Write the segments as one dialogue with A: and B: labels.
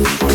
A: you.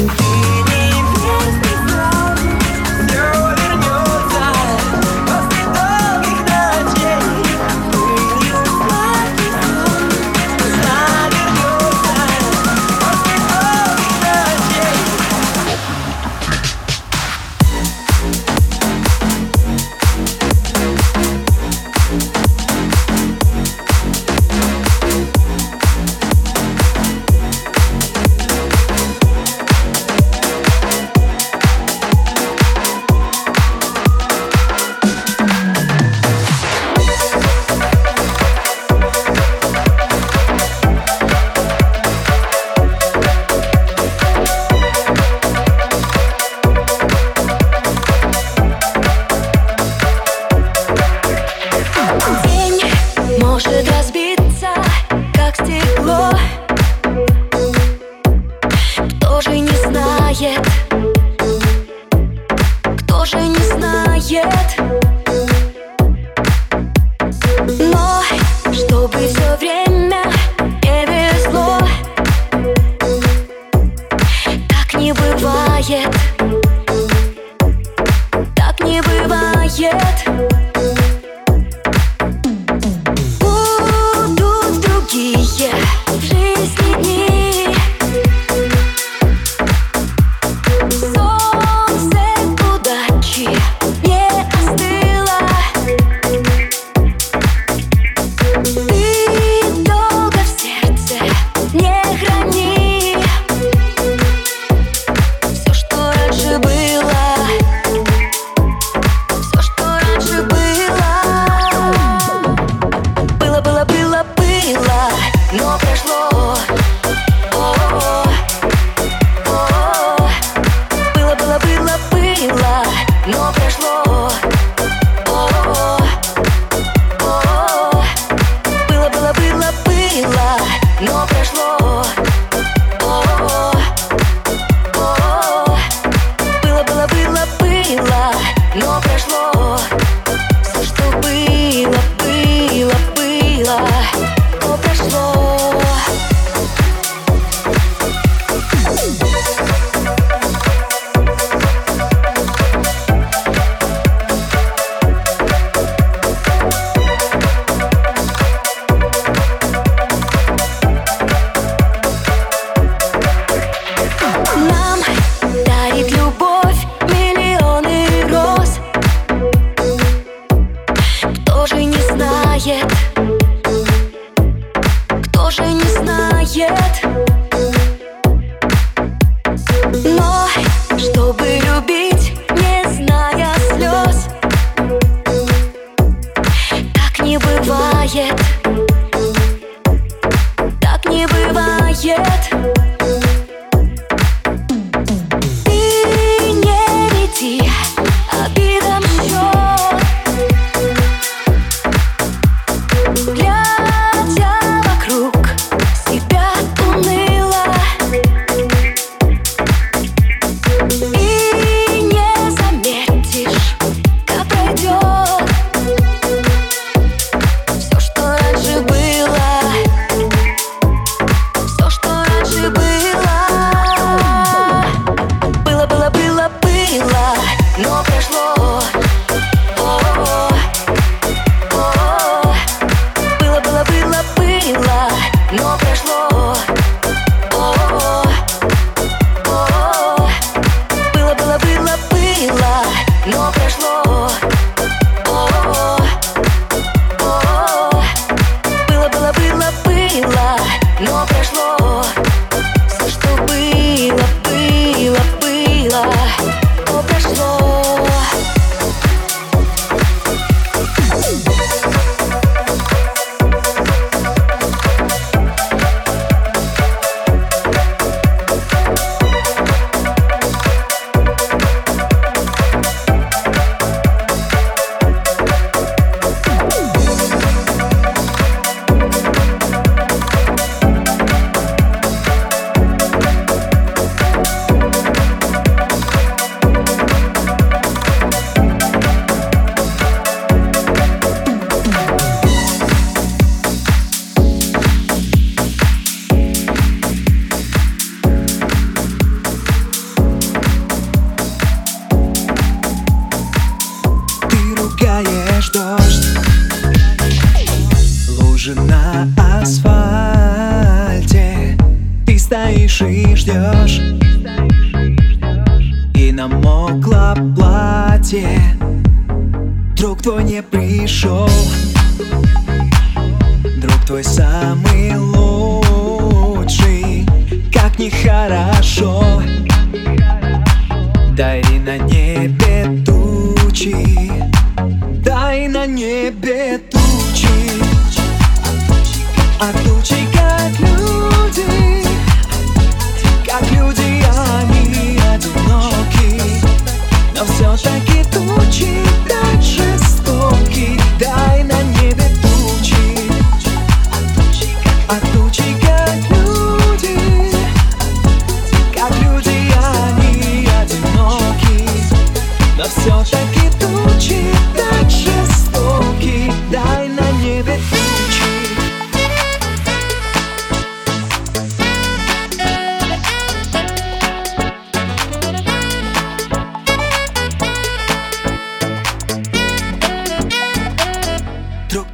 A: но пришло.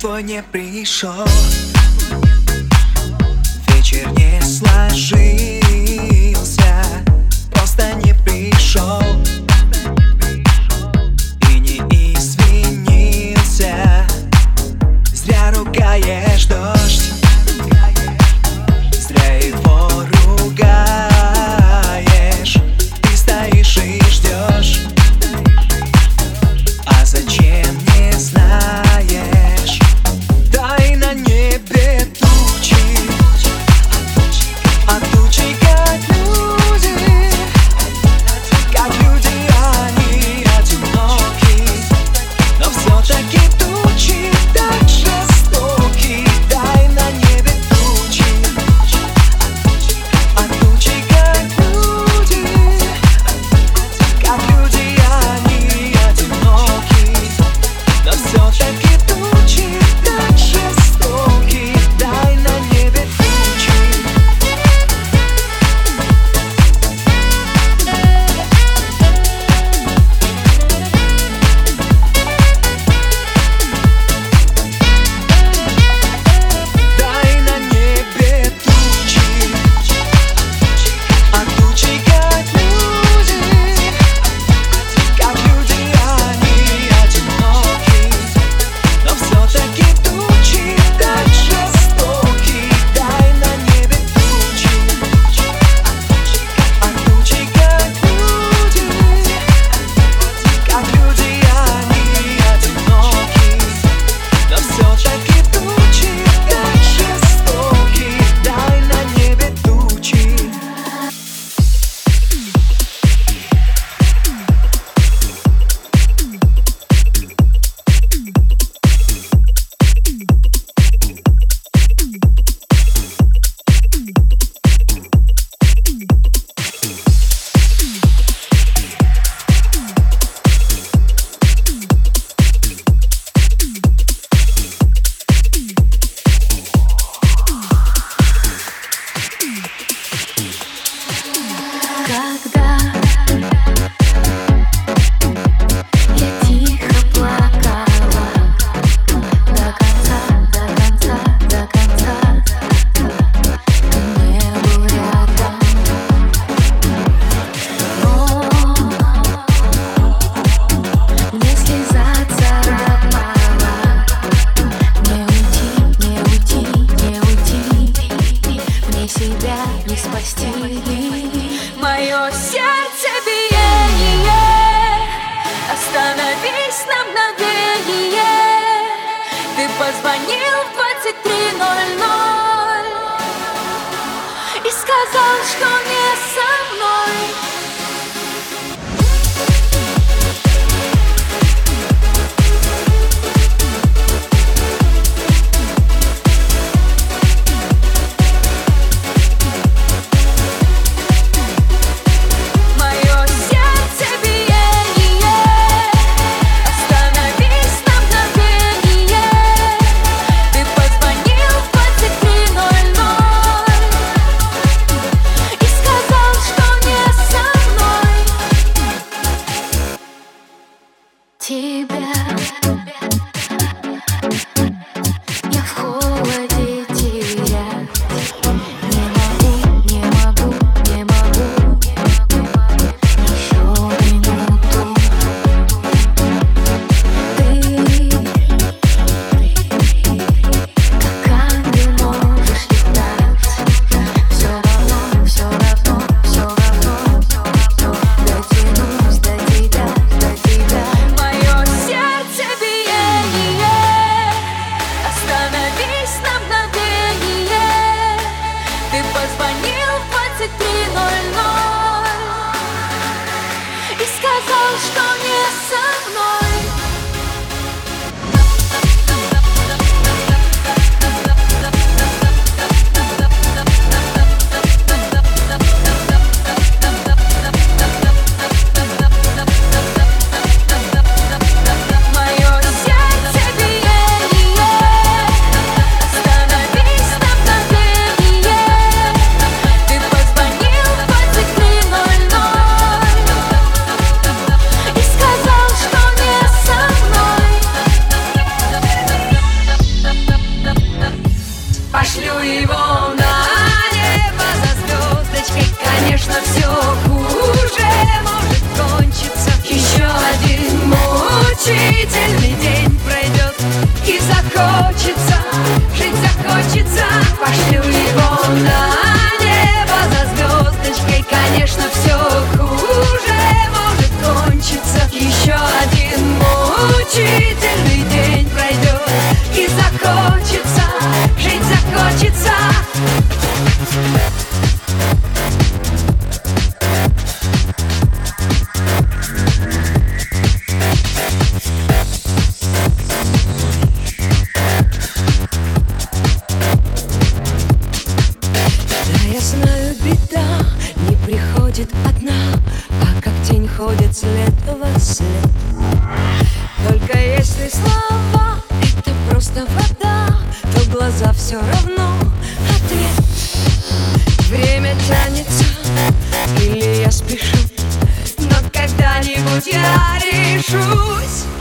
A: Твой не пришел. Вечер не сложился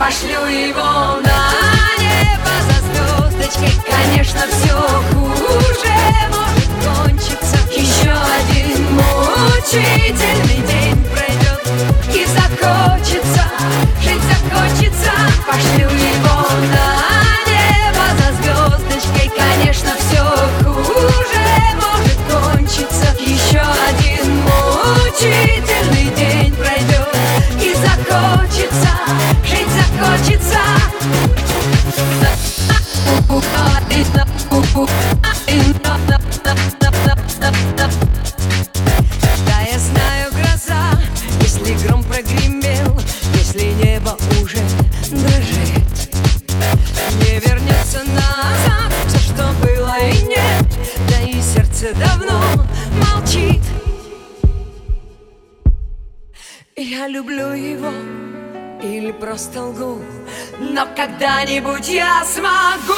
B: Пошлю его на небо за звездочкой Конечно, все хуже может кончиться. Еще один мучительный день пройдет И захочется, жить захочется. Пошлю его на небо за звездочкой Конечно, все хуже может кончиться. Еще один мучительный Да, я знаю, гроза, если гром прогремел, если небо уже дрожит, не вернется назад все, что было и нет, да и сердце давно молчит. Я люблю его или просто лгу, но когда-нибудь я смогу.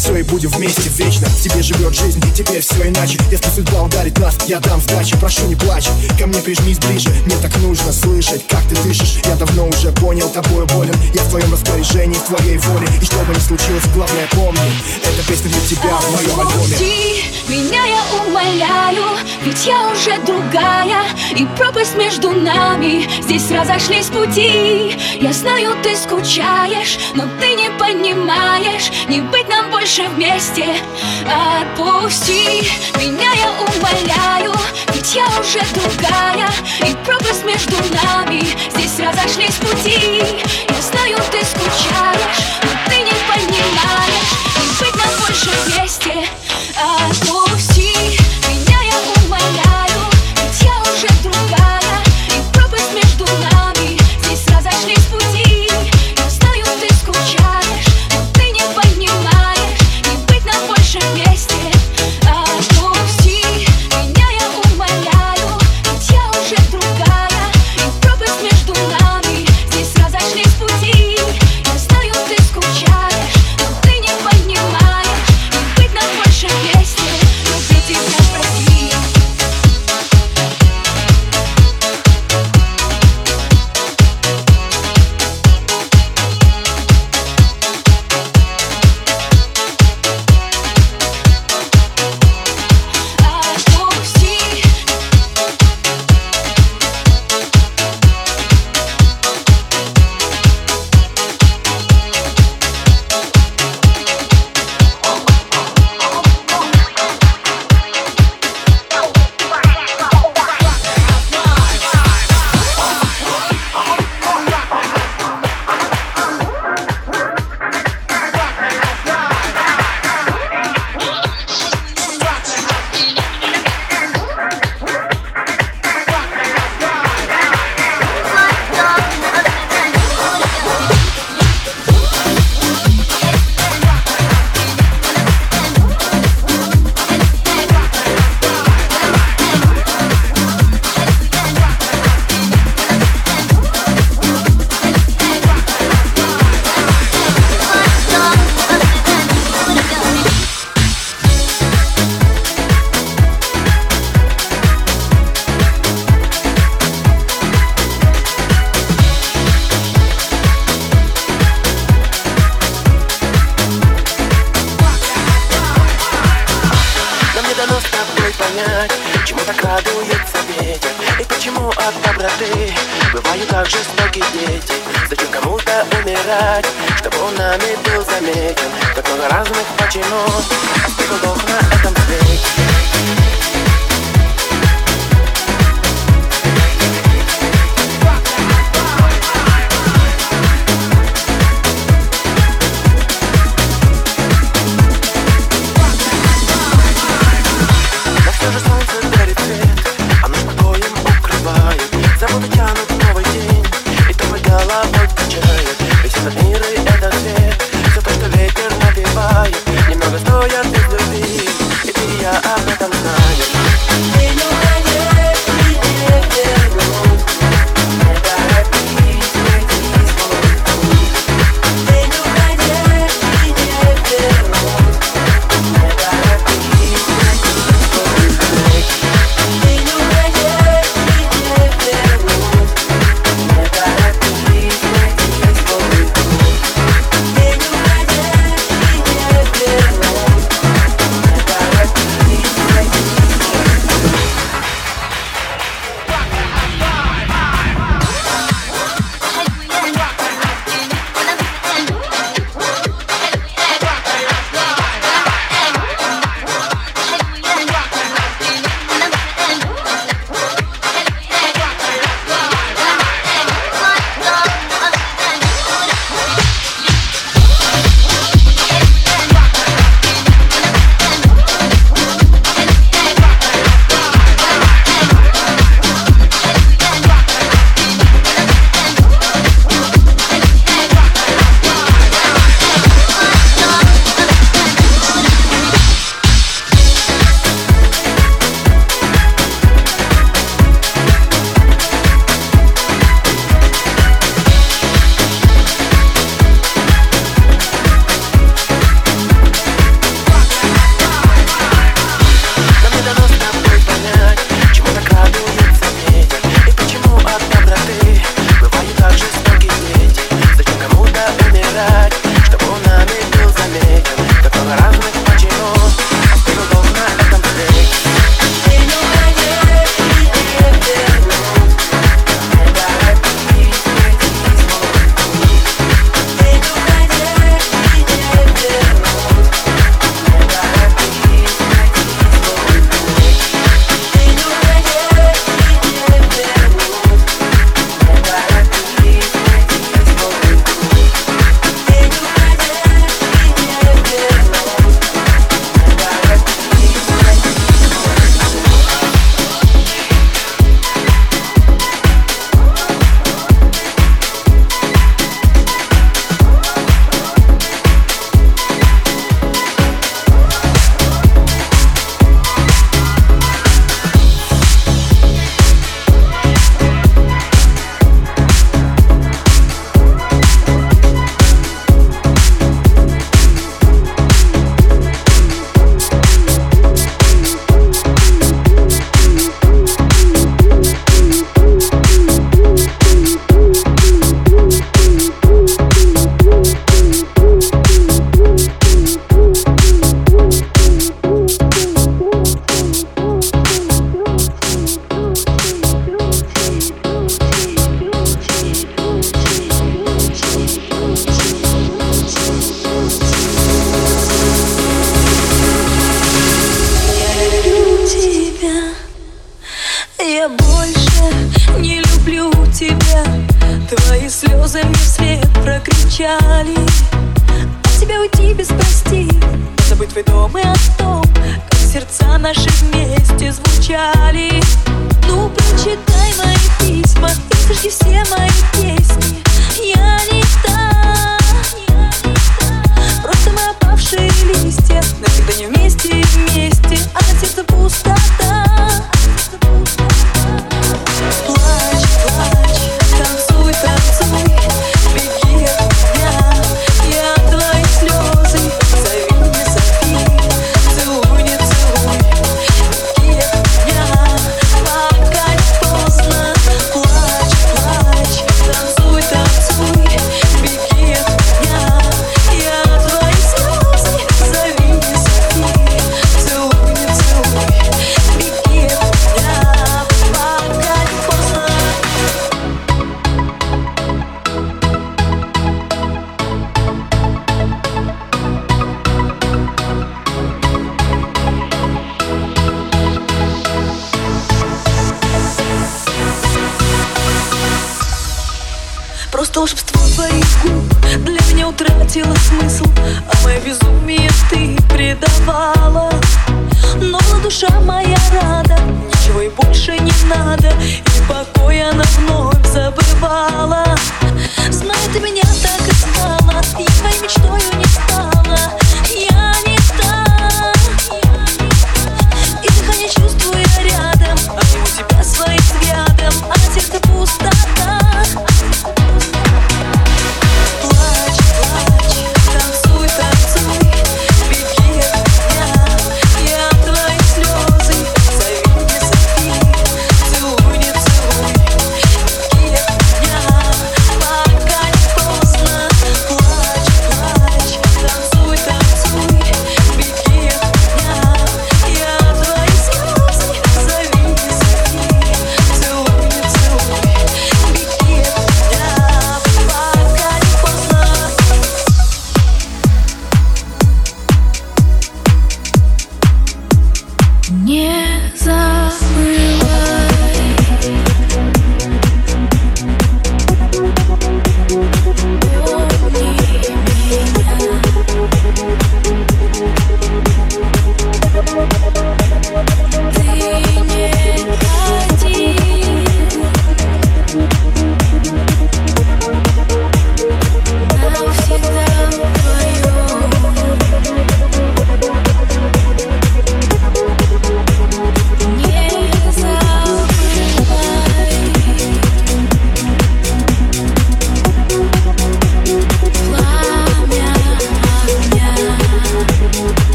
B: все и
C: будем вместе вечно. В тебе живет жизнь, теперь все иначе. Если судьба ударит нас, я дам сдачи. Прошу, не плачь, ко мне прижмись ближе Мне так нужно слышать, как ты дышишь? Я давно уже понял, тобою болен. Я в твоем распоряжении, в твоей воле. И что бы ни случилось, главное помни Эта песня для тебя в моем альбоме.
D: Меня я умоляю, ведь я уже другая. И пропасть между нами, здесь разошлись пути. Я знаю, ты скучаешь, но ты не понимаешь Не быть больше вместе. Отпусти меня, я умоляю Ведь я уже другая И пропасть между нами. Здесь разошлись пути Я знаю, ты скучаешь Но ты не понимаешь.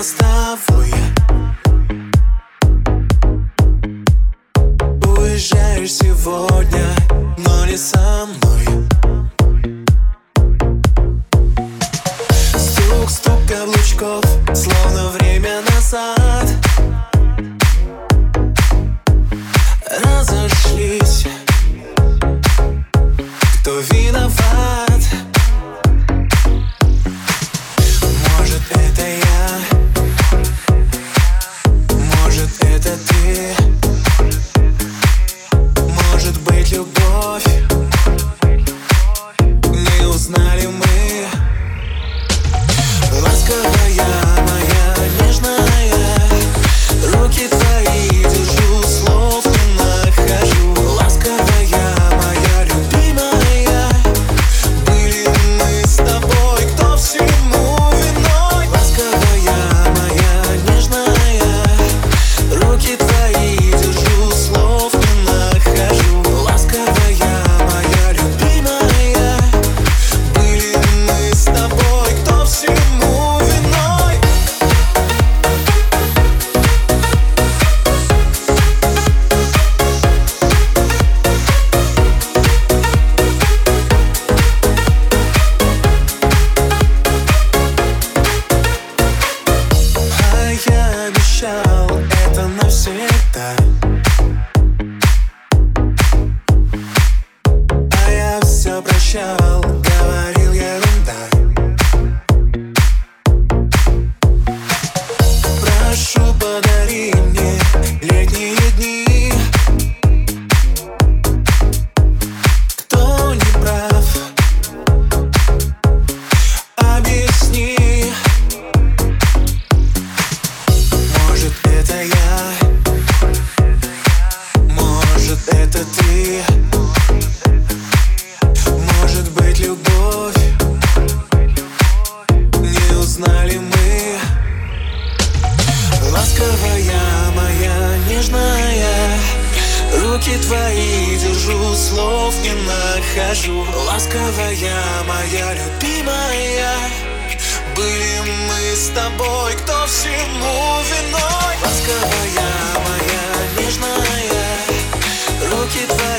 D: мостовой
A: Уезжаешь сегодня, но не сам. это ты. Может быть любовь. Не узнали мы. Ласковая моя, нежная. Руки твои держу, слов не нахожу. Ласковая моя, любимая. Были мы с тобой, кто всему виной? Ласковая моя, нежная. it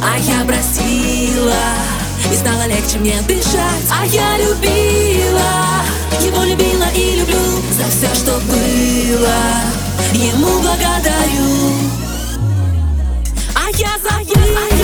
A: А я простила И стало легче мне
C: дышать. А я любила Его любила и люблю За все, что было. Ему благодарю. А я
D: заеду